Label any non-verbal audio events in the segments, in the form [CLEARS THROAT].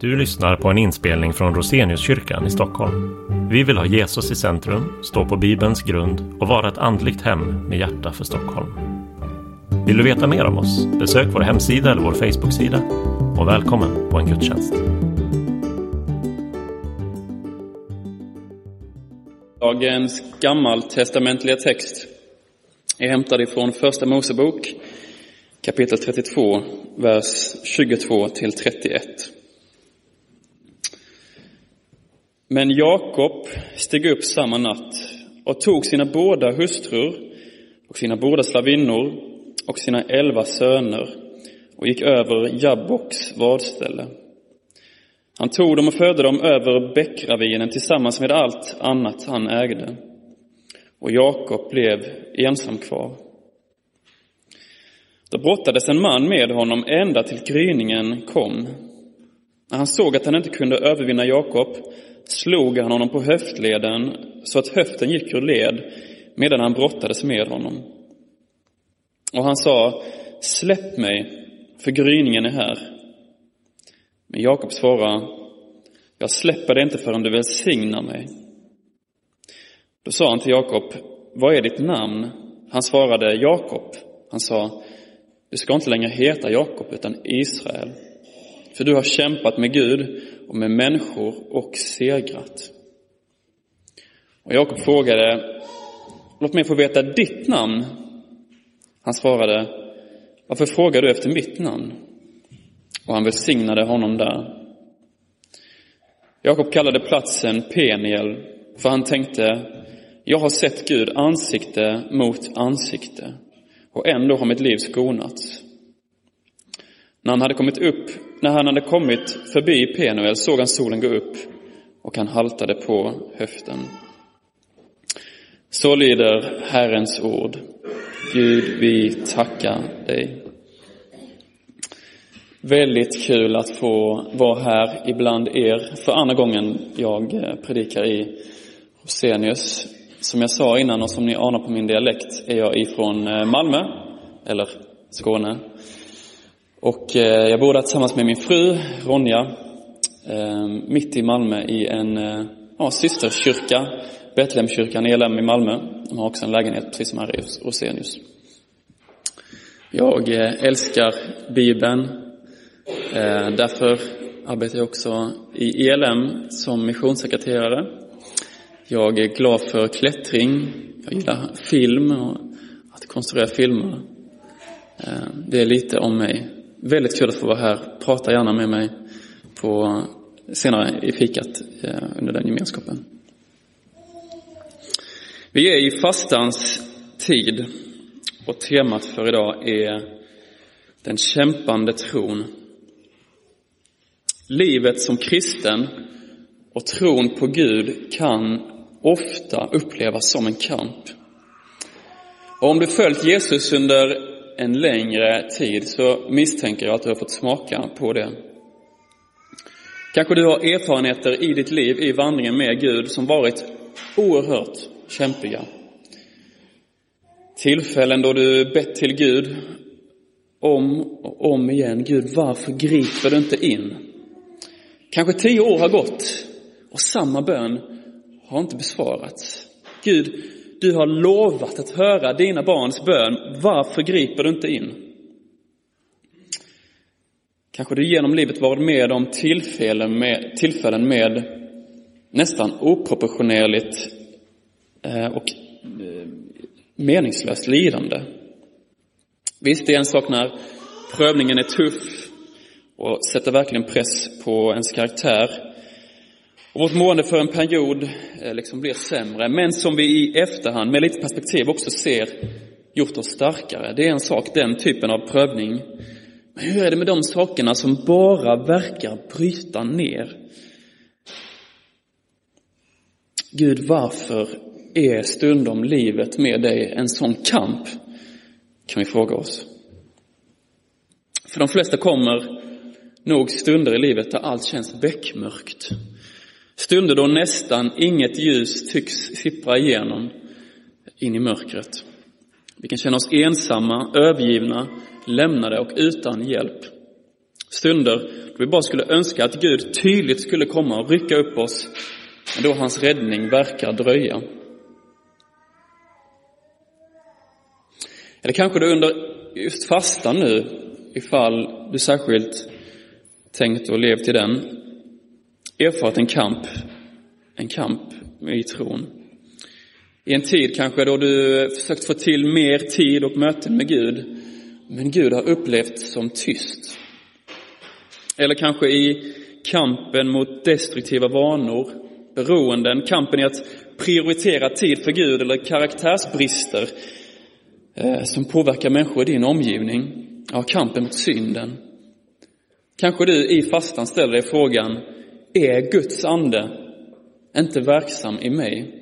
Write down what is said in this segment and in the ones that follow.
Du lyssnar på en inspelning från Roseniuskyrkan i Stockholm. Vi vill ha Jesus i centrum, stå på Bibelns grund och vara ett andligt hem med hjärta för Stockholm. Vill du veta mer om oss? Besök vår hemsida eller vår Facebooksida. Och välkommen på en gudstjänst. Dagens gammaltestamentliga text är hämtad ifrån Första Mosebok kapitel 32, vers 22 till 31. Men Jakob steg upp samma natt och tog sina båda hustrur och sina båda slavinnor och sina elva söner och gick över Jabboks vadställe. Han tog dem och förde dem över bäckravinen tillsammans med allt annat han ägde. Och Jakob blev ensam kvar. Då brottades en man med honom ända till gryningen kom. När han såg att han inte kunde övervinna Jakob slog han honom på höftleden så att höften gick ur led medan han brottades med honom. Och han sa, släpp mig, för gryningen är här. Men Jakob svarade, jag släpper dig inte förrän du välsignar mig. Då sa han till Jakob, vad är ditt namn? Han svarade, Jakob. Han sa, du ska inte längre heta Jakob utan Israel. För du har kämpat med Gud och med människor och segrat. Och Jakob frågade, låt mig få veta ditt namn. Han svarade, varför frågar du efter mitt namn? Och han välsignade honom där. Jakob kallade platsen Peniel, för han tänkte, jag har sett Gud ansikte mot ansikte och ändå har mitt liv skonats. När han hade kommit upp, när han hade kommit förbi Penuel såg han solen gå upp och han haltade på höften. Så lyder Herrens ord. Gud, vi tackar dig. Väldigt kul att få vara här ibland er för andra gången jag eh, predikar i Rosenius. Som jag sa innan och som ni anar på min dialekt är jag ifrån eh, Malmö, eller Skåne. Och eh, jag bor där tillsammans med min fru Ronja, ehm, mitt i Malmö i en eh, ja, systerkyrka, Betlehemkyrkan ELM i Malmö. De har också en lägenhet precis som här i Rosenius. Jag eh, älskar Bibeln. Därför arbetar jag också i ELM som missionssekreterare. Jag är glad för klättring. Jag gillar film och att konstruera filmer. Det är lite om mig. Väldigt kul att få vara här. Prata gärna med mig på, senare i fikat eh, under den gemenskapen. Vi är i fastans tid och temat för idag är den kämpande tron. Livet som kristen och tron på Gud kan ofta upplevas som en kamp. Och om du följt Jesus under en längre tid så misstänker jag att du har fått smaka på det. Kanske du har erfarenheter i ditt liv, i vandringen med Gud, som varit oerhört kämpiga. Tillfällen då du bett till Gud om och om igen. Gud, varför griper du inte in? Kanske tio år har gått och samma bön har inte besvarats. Gud, du har lovat att höra dina barns bön. Varför griper du inte in? Kanske du genom livet varit med om tillfällen med, tillfällen med nästan oproportionerligt eh, och eh, meningslöst lidande. Visst, det är en sak när prövningen är tuff och sätter verkligen press på ens karaktär. Och vårt mående för en period eh, liksom blir sämre, men som vi i efterhand med lite perspektiv också ser gjort oss starkare. Det är en sak, den typen av prövning. Men hur är det med de sakerna som bara verkar bryta ner? Gud, varför är stundom livet med dig en sån kamp? Kan vi fråga oss. För de flesta kommer nog stunder i livet där allt känns beckmörkt. Stunder då nästan inget ljus tycks sippra igenom in i mörkret. Vi kan känna oss ensamma, övergivna, lämnade och utan hjälp. Stunder då vi bara skulle önska att Gud tydligt skulle komma och rycka upp oss, men då hans räddning verkar dröja. Eller kanske du under just fastan nu, ifall du särskilt tänkt och levt i den, erfarit en kamp, en kamp i tron. I en tid kanske då du försökt få till mer tid och möten med Gud, men Gud har upplevts som tyst. Eller kanske i kampen mot destruktiva vanor, beroenden, kampen i att prioritera tid för Gud eller karaktärsbrister eh, som påverkar människor i din omgivning. Ja, kampen mot synden. Kanske du i fastan ställer dig frågan, är Guds ande inte verksam i mig?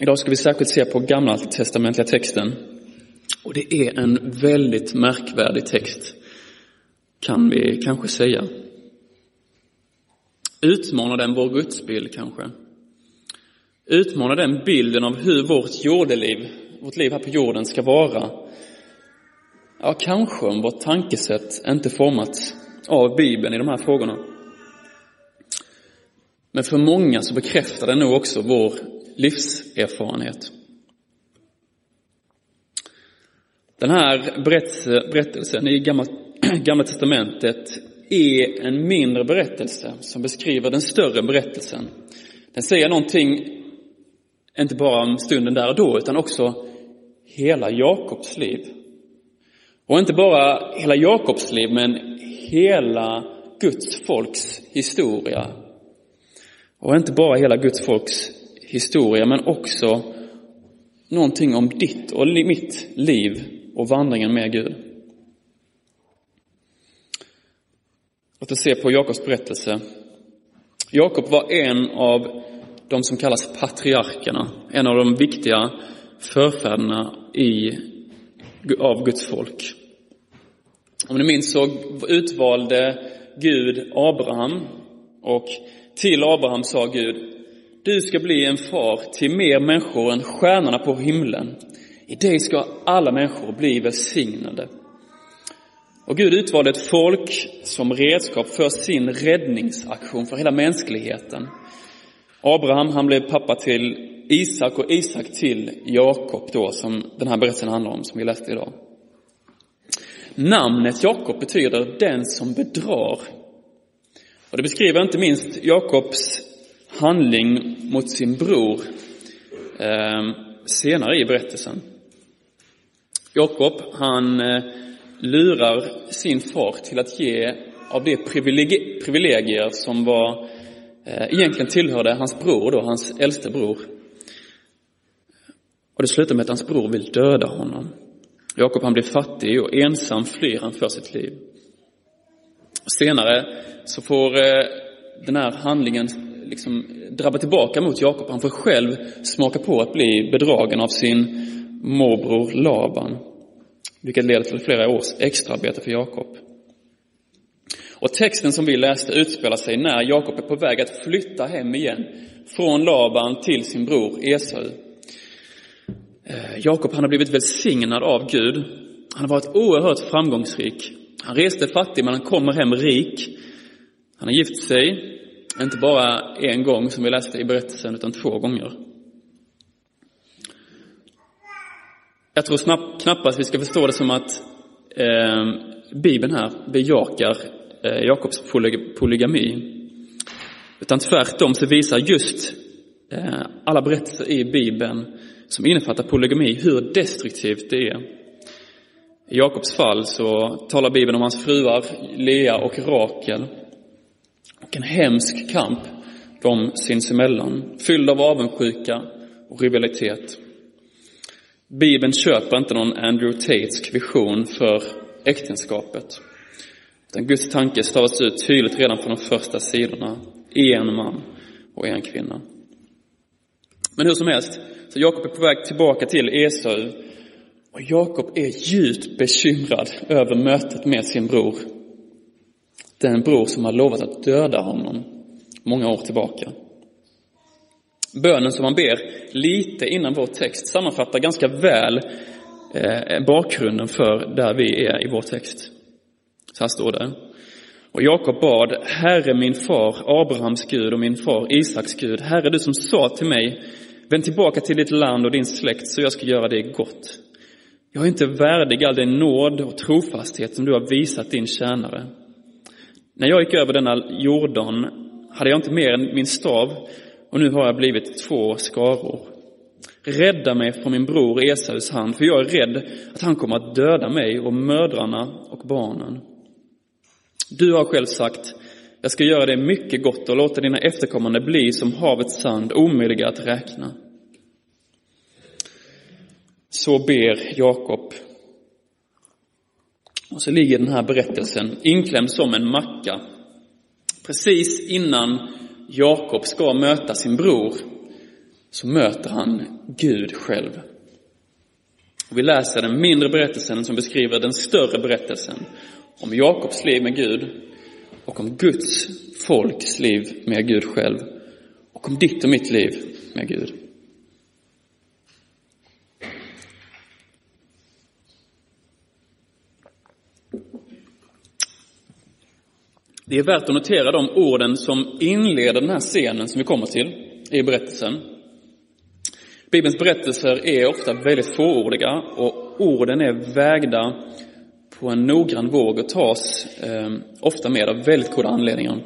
Idag ska vi särskilt se på gamla testamentliga texten. Och det är en väldigt märkvärdig text, kan vi kanske säga. Utmanar den vår gudsbild kanske? Utmanar den bilden av hur vårt jordeliv, vårt liv här på jorden ska vara? Ja, kanske om vårt tankesätt inte formats av Bibeln i de här frågorna. Men för många så bekräftar den nog också vår livserfarenhet. Den här berättelsen i Gamla, [CLEARS THROAT] Gamla Testamentet är en mindre berättelse som beskriver den större berättelsen. Den säger någonting, inte bara om stunden där och då, utan också hela Jakobs liv. Och inte bara hela Jakobs liv, men hela Guds folks historia. Och inte bara hela Guds folks historia, men också någonting om ditt och mitt liv och vandringen med Gud. Låt oss se på Jakobs berättelse. Jakob var en av de som kallas patriarkerna, en av de viktiga förfäderna i, av Guds folk. Om ni minns så utvalde Gud Abraham och till Abraham sa Gud, du ska bli en far till mer människor än stjärnorna på himlen. I dig ska alla människor bli välsignade. Och Gud utvalde ett folk som redskap för sin räddningsaktion för hela mänskligheten. Abraham, han blev pappa till Isak och Isak till Jakob då, som den här berättelsen handlar om, som vi läste idag. Namnet Jakob betyder den som bedrar. Och det beskriver inte minst Jakobs handling mot sin bror eh, senare i berättelsen. Jakob, han eh, lurar sin far till att ge av de privilegier som var, eh, Eh, egentligen tillhörde hans bror, då, hans äldste bror. Och det slutar med att hans bror vill döda honom. Jakob han blir fattig och ensam flyr han för sitt liv. Senare så får eh, den här handlingen liksom drabba tillbaka mot Jakob. Han får själv smaka på att bli bedragen av sin morbror Laban. Vilket leder till flera års extraarbete för Jakob. Och texten som vi läste utspelar sig när Jakob är på väg att flytta hem igen från Laban till sin bror Esau. Eh, Jakob han har blivit välsignad av Gud. Han har varit oerhört framgångsrik. Han reste fattig men han kommer hem rik. Han har gift sig, inte bara en gång som vi läste i berättelsen, utan två gånger. Jag tror snabbt, knappast vi ska förstå det som att eh, Bibeln här bejakar Eh, Jakobs polygami. Utan tvärtom så visar just eh, alla berättelser i Bibeln som innefattar polygami hur destruktivt det är. I Jakobs fall så talar Bibeln om hans fruar Lea och Rakel och en hemsk kamp de sinsemellan, fylld av avundsjuka och rivalitet. Bibeln köper inte någon Andrew Tates vision för äktenskapet. Utan Guds tanke stavas ut tydligt redan från de första sidorna. En man och en kvinna. Men hur som helst, så Jakob är på väg tillbaka till Esau. Och Jakob är djupt bekymrad över mötet med sin bror den bror som har lovat att döda honom många år tillbaka. Bönen som han ber lite innan vår text sammanfattar ganska väl eh, bakgrunden för där vi är i vår text. Så här står det. Och Jakob bad, Herre min far, Abrahams Gud och min far Isaks Gud, Herre du som sa till mig, vänd tillbaka till ditt land och din släkt så jag ska göra dig gott. Jag är inte värdig all den nåd och trofasthet som du har visat din tjänare. När jag gick över denna Jordan hade jag inte mer än min stav och nu har jag blivit två skaror. Rädda mig från min bror Esaus hand, för jag är rädd att han kommer att döda mig och mödrarna och barnen. Du har själv sagt, jag ska göra dig mycket gott och låta dina efterkommande bli som havets sand, omöjliga att räkna. Så ber Jakob. Och så ligger den här berättelsen inklämd som en macka. Precis innan Jakob ska möta sin bror så möter han Gud själv. Vi läser den mindre berättelsen som beskriver den större berättelsen om Jakobs liv med Gud och om Guds folks liv med Gud själv och om ditt och mitt liv med Gud. Det är värt att notera de orden som inleder den här scenen som vi kommer till i berättelsen. Bibelns berättelser är ofta väldigt fåordiga och orden är vägda på en noggrann våg och tas eh, ofta med av väldigt goda anledningar.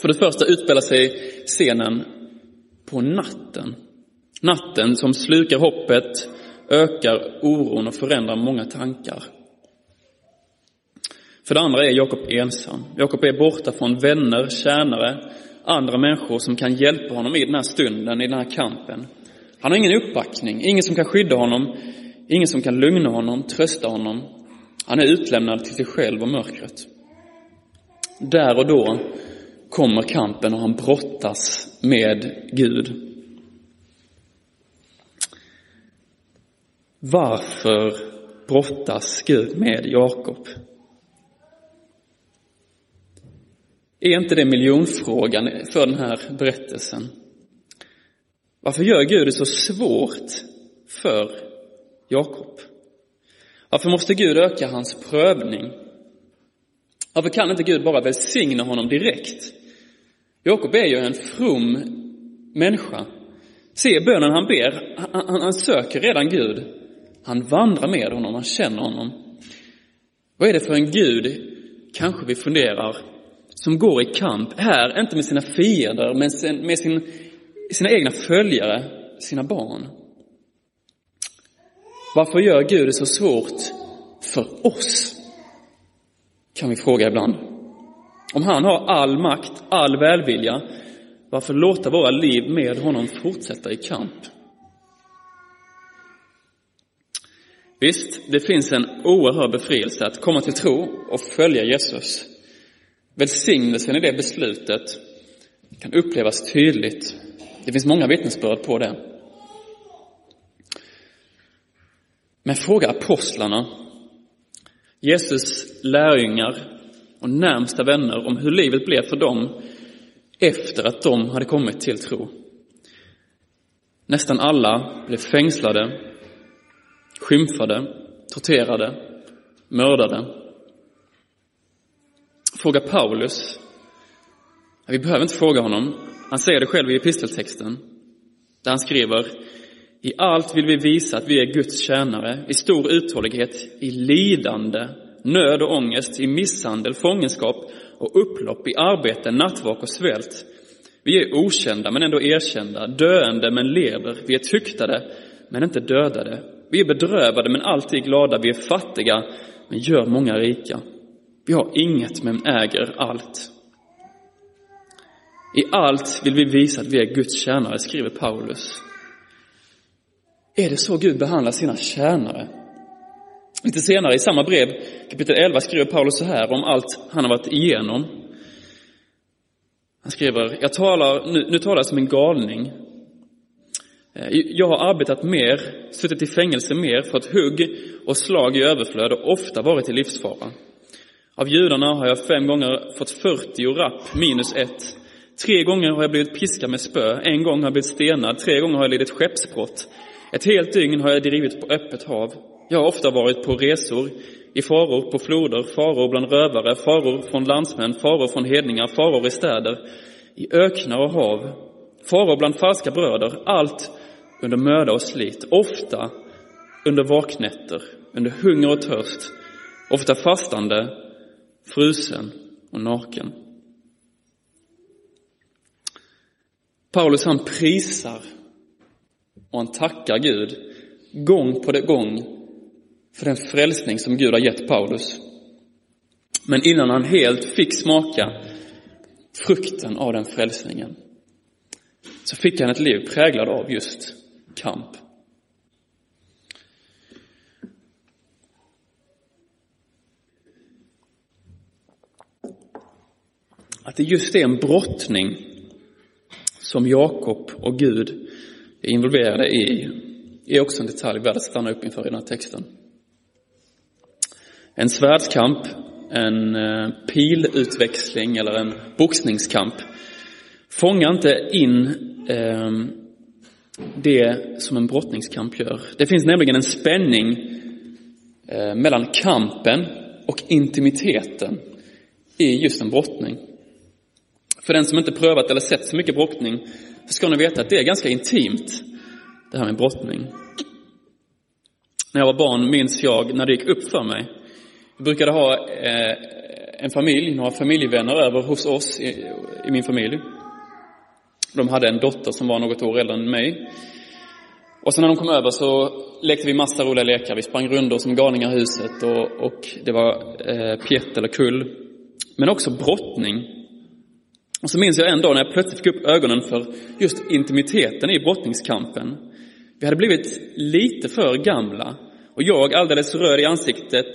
För det första utspelar sig scenen på natten. Natten som slukar hoppet, ökar oron och förändrar många tankar. För det andra är Jakob ensam. Jakob är borta från vänner, tjänare, andra människor som kan hjälpa honom i den här stunden, i den här kampen. Han har ingen uppbackning, ingen som kan skydda honom, ingen som kan lugna honom, trösta honom. Han är utlämnad till sig själv och mörkret. Där och då kommer kampen och han brottas med Gud. Varför brottas Gud med Jakob? Är inte det miljonfrågan för den här berättelsen? Varför gör Gud det så svårt för Jakob? Varför måste Gud öka hans prövning? Varför kan inte Gud bara välsigna honom direkt? Jakob är ju en from människa. Se bönen han ber, han, han, han söker redan Gud. Han vandrar med honom, han känner honom. Vad är det för en Gud, kanske vi funderar, som går i kamp här, inte med sina fiender, men med sin, sina egna följare, sina barn. Varför gör Gud det så svårt för oss? Kan vi fråga ibland. Om han har all makt, all välvilja, varför låta våra liv med honom fortsätta i kamp? Visst, det finns en oerhörd befrielse att komma till tro och följa Jesus. Välsignelsen i det beslutet kan upplevas tydligt. Det finns många vittnesbörd på det. Men fråga apostlarna, Jesus lärjungar och närmsta vänner om hur livet blev för dem efter att de hade kommit till tro. Nästan alla blev fängslade, skymfade, torterade, mördade. Fråga Paulus. Vi behöver inte fråga honom. Han säger det själv i episteltexten. Där han skriver i allt vill vi visa att vi är Guds tjänare, i stor uthållighet, i lidande, nöd och ångest, i misshandel, fångenskap och upplopp, i arbete, nattvak och svält. Vi är okända men ändå erkända, döende men lever, vi är tyktade, men inte dödade. Vi är bedrövade men alltid glada, vi är fattiga men gör många rika. Vi har inget men äger allt. I allt vill vi visa att vi är Guds tjänare, skriver Paulus. Är det så Gud behandlar sina tjänare? Lite senare i samma brev, kapitel 11, skriver Paulus så här om allt han har varit igenom. Han skriver, jag talar, nu, nu talar jag som en galning. Eh, jag har arbetat mer, suttit i fängelse mer, fått hugg och slag i överflöd och ofta varit i livsfara. Av judarna har jag fem gånger fått 40 rapp minus ett. Tre gånger har jag blivit piskad med spö, en gång har jag blivit stenad, tre gånger har jag lidit skeppsbrott. Ett helt dygn har jag drivit på öppet hav. Jag har ofta varit på resor, i faror på floder, faror bland rövare, faror från landsmän, faror från hedningar, faror i städer, i öknar och hav, faror bland falska bröder, allt under möda och slit, ofta under vaknätter, under hunger och törst, ofta fastande, frusen och naken. Paulus han prisar och han tackar Gud gång på det gång för den frälsning som Gud har gett Paulus. Men innan han helt fick smaka frukten av den frälsningen så fick han ett liv präglat av just kamp. Att det just är en brottning som Jakob och Gud involverade i är också en detalj värd att stanna upp inför i den här texten. En svärdskamp, en eh, pilutväxling eller en boxningskamp fångar inte in eh, det som en brottningskamp gör. Det finns nämligen en spänning eh, mellan kampen och intimiteten i just en brottning. För den som inte prövat eller sett så mycket brottning ska ni veta att det är ganska intimt, det här med brottning. När jag var barn minns jag när det gick upp för mig. Vi brukade ha eh, en familj, några familjevänner över hos oss i, i min familj. De hade en dotter som var något år äldre än mig. Och sen när de kom över så lekte vi massa roliga lekar. Vi sprang rundor som galningar i huset och, och det var eh, pjätt eller kull. Men också brottning. Och så minns jag en dag när jag plötsligt fick upp ögonen för just intimiteten i brottningskampen. Vi hade blivit lite för gamla och jag, alldeles röd i ansiktet,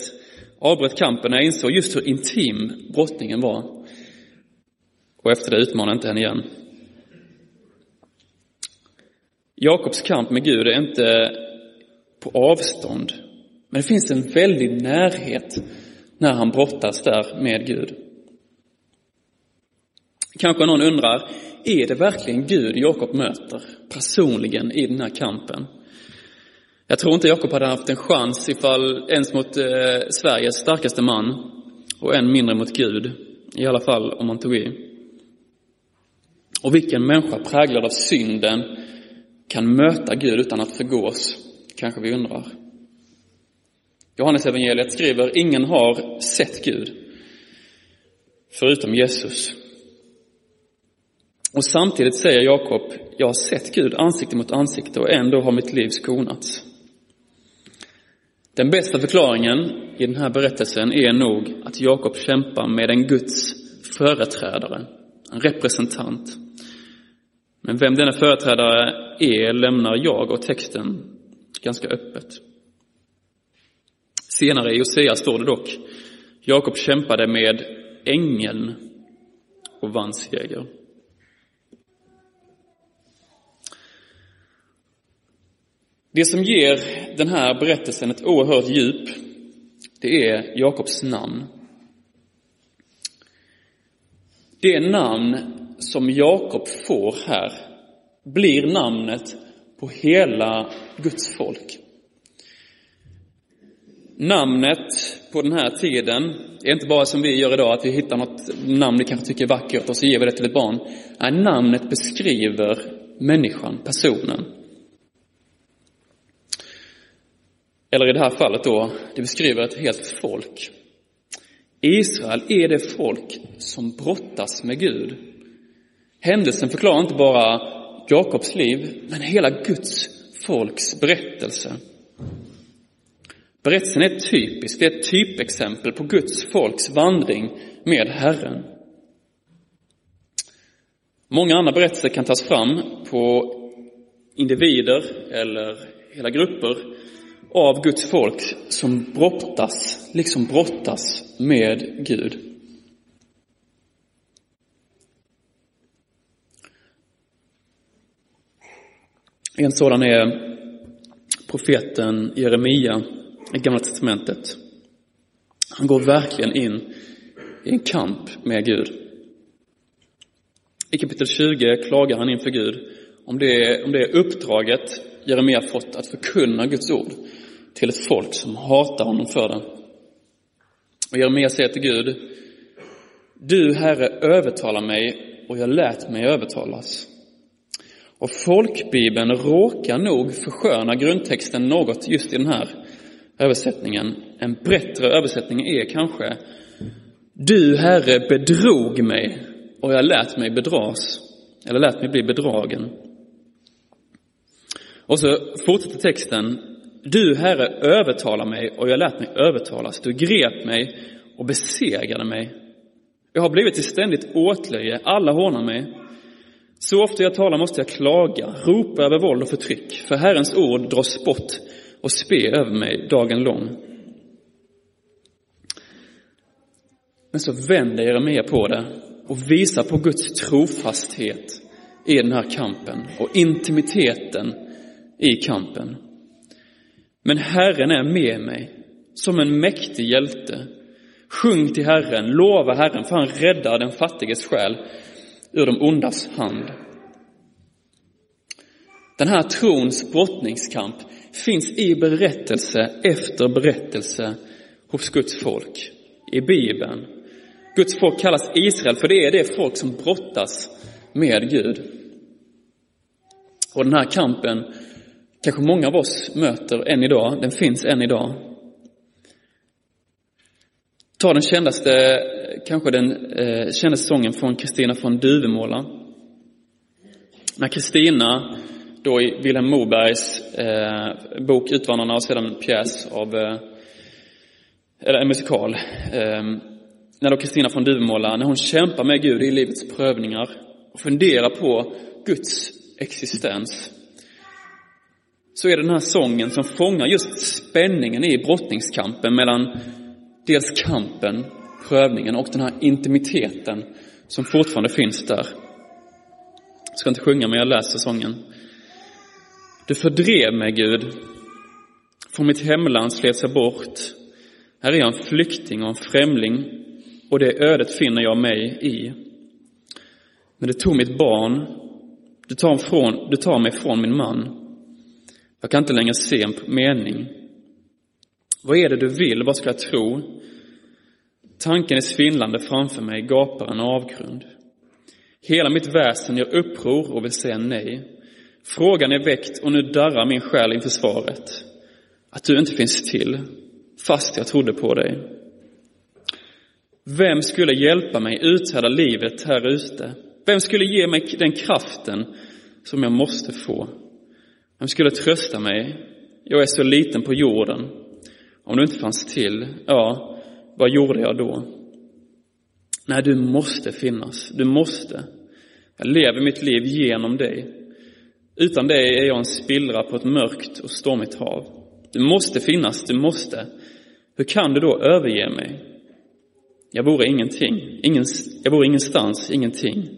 avbröt kampen när jag insåg just hur intim brottningen var. Och efter det utmanade jag inte henne igen. Jakobs kamp med Gud är inte på avstånd, men det finns en väldig närhet när han brottas där med Gud. Kanske någon undrar, är det verkligen Gud Jakob möter personligen i den här kampen? Jag tror inte Jakob hade haft en chans ifall ens mot eh, Sveriges starkaste man och än mindre mot Gud, i alla fall om man tog i. Och vilken människa präglad av synden kan möta Gud utan att förgås, kanske vi undrar. Johannes evangeliet skriver, ingen har sett Gud, förutom Jesus. Och samtidigt säger Jakob, jag har sett Gud ansikte mot ansikte och ändå har mitt liv skonats. Den bästa förklaringen i den här berättelsen är nog att Jakob kämpar med en Guds företrädare, en representant. Men vem denna företrädare är lämnar jag och texten ganska öppet. Senare i Hosea står det dock, Jakob kämpade med ängeln och vann seger. Det som ger den här berättelsen ett oerhört djup, det är Jakobs namn. Det namn som Jakob får här blir namnet på hela Guds folk. Namnet på den här tiden är inte bara som vi gör idag, att vi hittar något namn vi kanske tycker är vackert och så ger vi det till ett barn. Nej, namnet beskriver människan, personen. Eller i det här fallet då, det beskriver ett helt folk. Israel är det folk som brottas med Gud. Händelsen förklarar inte bara Jakobs liv, men hela Guds folks berättelse. Berättelsen är typisk, det är ett typexempel på Guds folks vandring med Herren. Många andra berättelser kan tas fram på individer eller hela grupper av Guds folk som brottas, liksom brottas med Gud. En sådan är profeten Jeremia i Gamla Testamentet. Han går verkligen in i en kamp med Gud. I kapitel 20 klagar han inför Gud om det, om det uppdraget Jeremia fått att förkunna Guds ord till ett folk som hatar honom för det. Och Jeremia säger till Gud, du Herre övertalar mig och jag lät mig övertalas. Och folkbibeln råkar nog försköna grundtexten något just i den här översättningen. En bättre översättning är kanske Du Herre bedrog mig och jag lät mig bedras, eller lät mig bli bedragen. Och så fortsätter texten Du Herre övertalar mig och jag lät mig övertalas. Du grep mig och besegrade mig. Jag har blivit till ständigt åtlöje, alla hånar mig. Så ofta jag talar måste jag klaga, ropa över våld och förtryck, för Herrens ord drar spott och spe över mig dagen lång. Men så vänder Jeremia på det och visar på Guds trofasthet i den här kampen och intimiteten i kampen. Men Herren är med mig som en mäktig hjälte. Sjung till Herren, lova Herren, för han räddar den fattiges själ ur de ondas hand. Den här trons brottningskamp finns i berättelse efter berättelse hos Guds folk, i Bibeln. Guds folk kallas Israel, för det är det folk som brottas med Gud. Och den här kampen kanske många av oss möter än idag, den finns än idag. Ta den kändaste, kanske den eh, kändaste sången från Kristina från Duvemåla. När Kristina, då i Vilhelm Mobergs eh, bok Utvandrarna och sedan pjäs av, eh, eller en musikal, eh, när då Kristina från Duvemåla, när hon kämpar med Gud i livets prövningar och funderar på Guds existens, så är det den här sången som fångar just spänningen i brottningskampen mellan dels kampen, prövningen och den här intimiteten som fortfarande finns där. Jag ska inte sjunga, men jag läser sången. Du fördrev mig, Gud. Från mitt hemland slets jag bort. Här är jag en flykting och en främling och det ödet finner jag mig i. Men du tog mitt barn, du tar, från, du tar mig från min man. Jag kan inte längre se en mening. Vad är det du vill? Vad ska jag tro? Tanken är svindlande framför mig, gapar en avgrund. Hela mitt väsen gör uppror och vill säga nej. Frågan är väckt och nu darrar min själ inför svaret. Att du inte finns till, fast jag trodde på dig. Vem skulle hjälpa mig uthärda livet här ute? Vem skulle ge mig den kraften som jag måste få? Vem skulle trösta mig? Jag är så liten på jorden. Om du inte fanns till, ja, vad gjorde jag då? Nej, du måste finnas. Du måste. Jag lever mitt liv genom dig. Utan dig är jag en spillra på ett mörkt och stormigt hav. Du måste finnas, du måste. Hur kan du då överge mig? Jag vore ingenting, ingen, jag vore ingenstans, ingenting,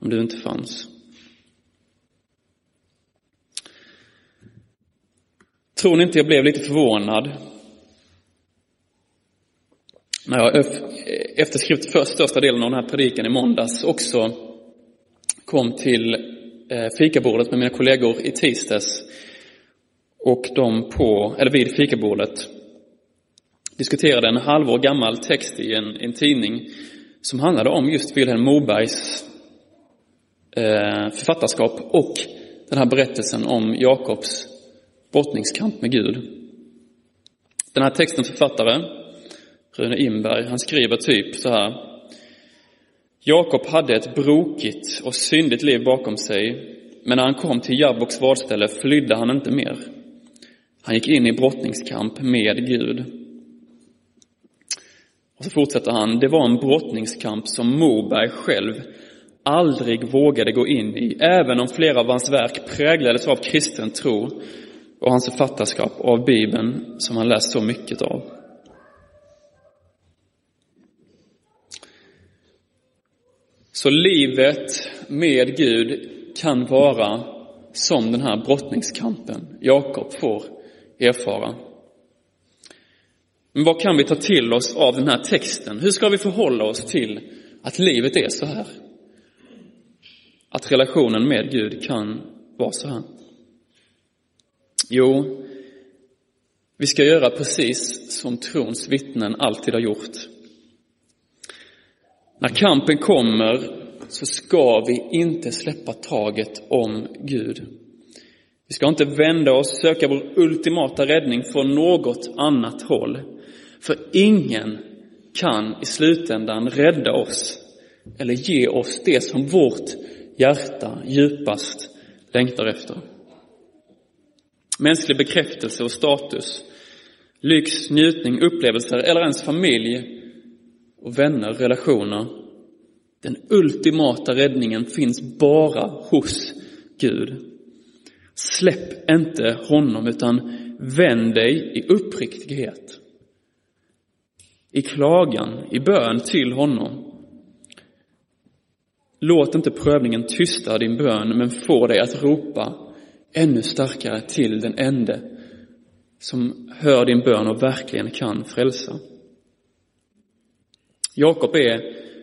om du inte fanns. Tror ni inte jag blev lite förvånad? När jag efter skrivit för största delen av den här predikan i måndags också kom till eh, fikabordet med mina kollegor i tisdags och de på, eller vid fikabordet diskuterade en halvår gammal text i en, en tidning som handlade om just Vilhelm Mobergs eh, författarskap och den här berättelsen om Jakobs brottningskamp med Gud. Den här textens författare, Rune Imberg, han skriver typ så här. Jakob hade ett brokigt och syndigt liv bakom sig, men när han kom till Jabboks vadställe flydde han inte mer. Han gick in i brottningskamp med Gud. Och så fortsätter han, det var en brottningskamp som Moberg själv aldrig vågade gå in i, även om flera av hans verk präglades av kristen tro och hans författarskap och av Bibeln som han läst så mycket av. Så livet med Gud kan vara som den här brottningskampen Jakob får erfara. Men vad kan vi ta till oss av den här texten? Hur ska vi förhålla oss till att livet är så här? Att relationen med Gud kan vara så här? Jo, vi ska göra precis som trons vittnen alltid har gjort. När kampen kommer så ska vi inte släppa taget om Gud. Vi ska inte vända oss, söka vår ultimata räddning från något annat håll. För ingen kan i slutändan rädda oss eller ge oss det som vårt hjärta djupast längtar efter. Mänsklig bekräftelse och status, lyx, njutning, upplevelser eller ens familj och vänner, relationer. Den ultimata räddningen finns bara hos Gud. Släpp inte honom utan vänd dig i uppriktighet. I klagan, i bön till honom. Låt inte prövningen tysta din bön men få dig att ropa ännu starkare till den ende som hör din bön och verkligen kan frälsa. Jakob är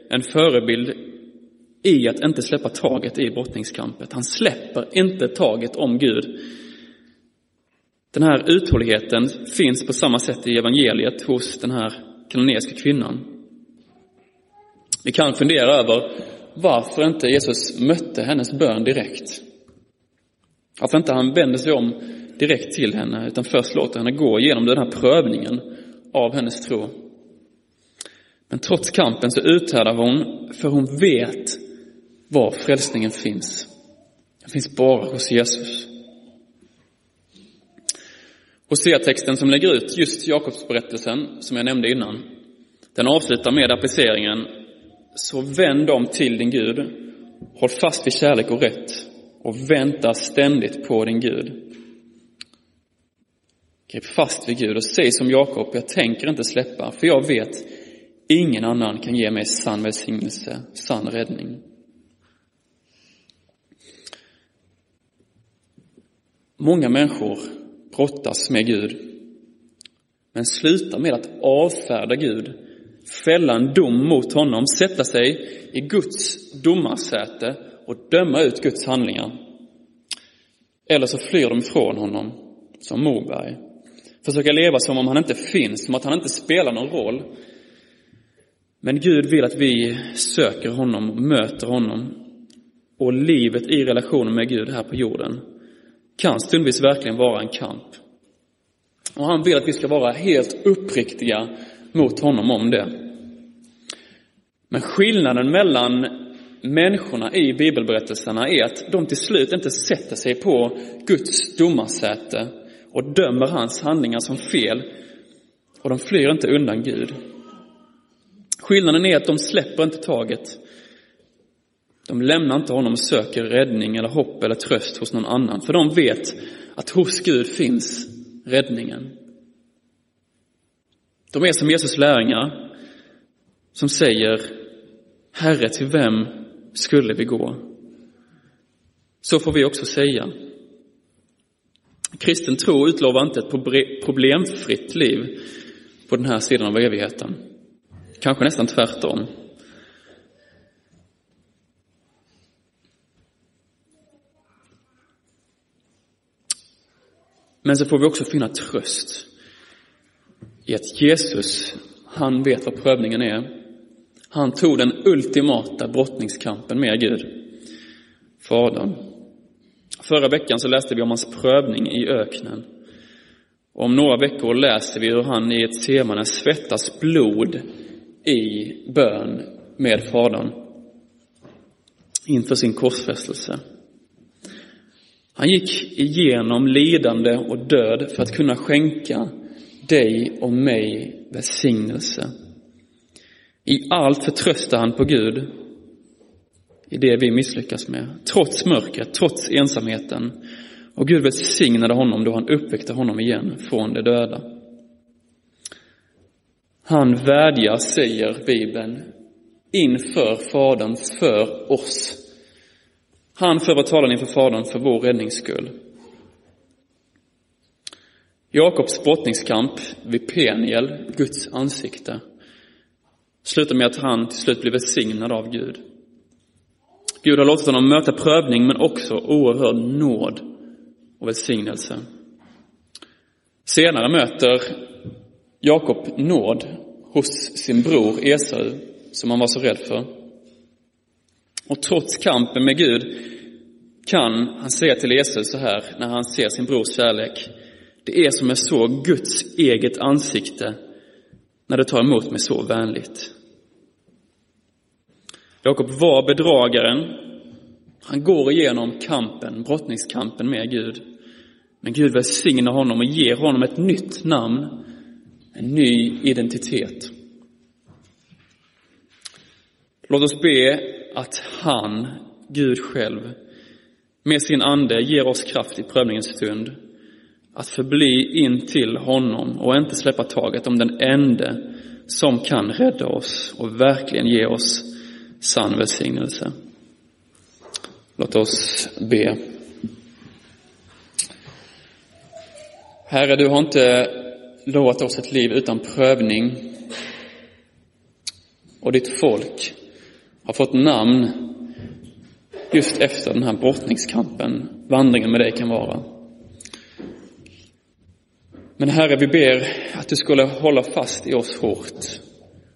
en förebild i att inte släppa taget i brottningskampet. Han släpper inte taget om Gud. Den här uthålligheten finns på samma sätt i evangeliet hos den här kanoniska kvinnan. Vi kan fundera över varför inte Jesus mötte hennes bön direkt. Att inte han vänder sig om direkt till henne utan först låter henne gå igenom den här prövningen av hennes tro. Men trots kampen så uthärdar hon, för hon vet var frälsningen finns. Den finns bara hos Jesus. Hosea-texten som lägger ut just Jakobsberättelsen, som jag nämnde innan, den avslutar med appliceringen Så vänd om till din Gud, håll fast vid kärlek och rätt och vänta ständigt på din Gud. Grip fast vid Gud och säg som Jakob, jag tänker inte släppa, för jag vet ingen annan kan ge mig sann välsignelse, sann räddning. Många människor brottas med Gud, men slutar med att avfärda Gud, fälla en dom mot honom, sätta sig i Guds domarsäte och döma ut Guds handlingar. Eller så flyr de ifrån honom, som Moberg. Försöka leva som om han inte finns, som att han inte spelar någon roll. Men Gud vill att vi söker honom och möter honom. Och livet i relationen med Gud här på jorden kan stundvis verkligen vara en kamp. Och han vill att vi ska vara helt uppriktiga mot honom om det. Men skillnaden mellan människorna i bibelberättelserna är att de till slut inte sätter sig på Guds domarsäte och dömer hans handlingar som fel och de flyr inte undan Gud. Skillnaden är att de släpper inte taget de lämnar inte honom och söker räddning eller hopp eller tröst hos någon annan, för de vet att hos Gud finns räddningen. De är som Jesus lärjungar som säger Herre, till vem skulle vi gå? Så får vi också säga. Kristen tro utlovar inte ett problemfritt liv på den här sidan av evigheten. Kanske nästan tvärtom. Men så får vi också finna tröst i att Jesus, han vet vad prövningen är. Han tog den ultimata brottningskampen med Gud, Fadern. Förra veckan så läste vi om hans prövning i öknen. Om några veckor läser vi hur han i ett semane svettas blod i bön med Fadern inför sin korsfästelse. Han gick igenom lidande och död för att kunna skänka dig och mig välsignelse. I allt förtröstar han på Gud i det vi misslyckas med, trots mörkret, trots ensamheten. Och Gud välsignade honom då han uppväckte honom igen från de döda. Han vädjar, säger Bibeln, inför Fadern för oss. Han för vår talan inför Fadern för vår räddnings skull. Jakobs brottningskamp vid Peniel, Guds ansikte, slutar med att han till slut blir välsignad av Gud. Gud har låtit honom möta prövning men också oerhörd nåd och välsignelse. Senare möter Jakob nåd hos sin bror Esau som han var så rädd för. Och trots kampen med Gud kan han säga till Esau så här när han ser sin brors kärlek. Det är som jag såg Guds eget ansikte när du tar emot mig så vänligt. Jakob var bedragaren. Han går igenom kampen, brottningskampen med Gud. Men Gud välsignar honom och ger honom ett nytt namn, en ny identitet. Låt oss be att han, Gud själv, med sin ande ger oss kraft i prövningens stund att förbli in till honom och inte släppa taget om den ende som kan rädda oss och verkligen ge oss sann välsignelse. Låt oss be. Herre, du har inte lovat oss ett liv utan prövning. Och ditt folk har fått namn just efter den här brottningskampen, vandringen med dig kan vara. Men Herre, vi ber att du skulle hålla fast i oss hårt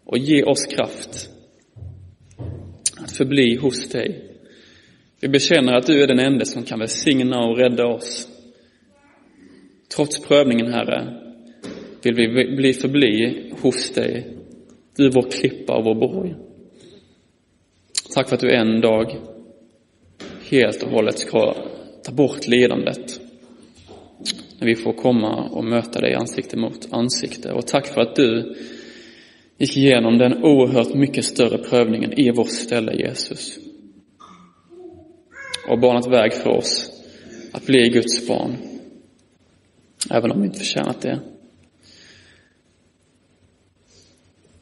och ge oss kraft att förbli hos dig. Vi bekänner att du är den enda som kan välsigna och rädda oss. Trots prövningen, Herre, vill vi bli förbli hos dig. Du är vår klippa och vår borg. Tack för att du en dag helt och hållet ska ta bort lidandet när vi får komma och möta dig ansikte mot ansikte. Och tack för att du gick igenom den oerhört mycket större prövningen i vårt ställe, Jesus. Och banat väg för oss att bli Guds barn, även om vi inte förtjänat det.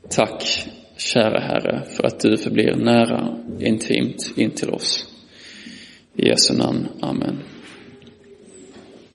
Tack, kära Herre, för att du förblir nära, intimt in till oss. I Jesu namn. Amen.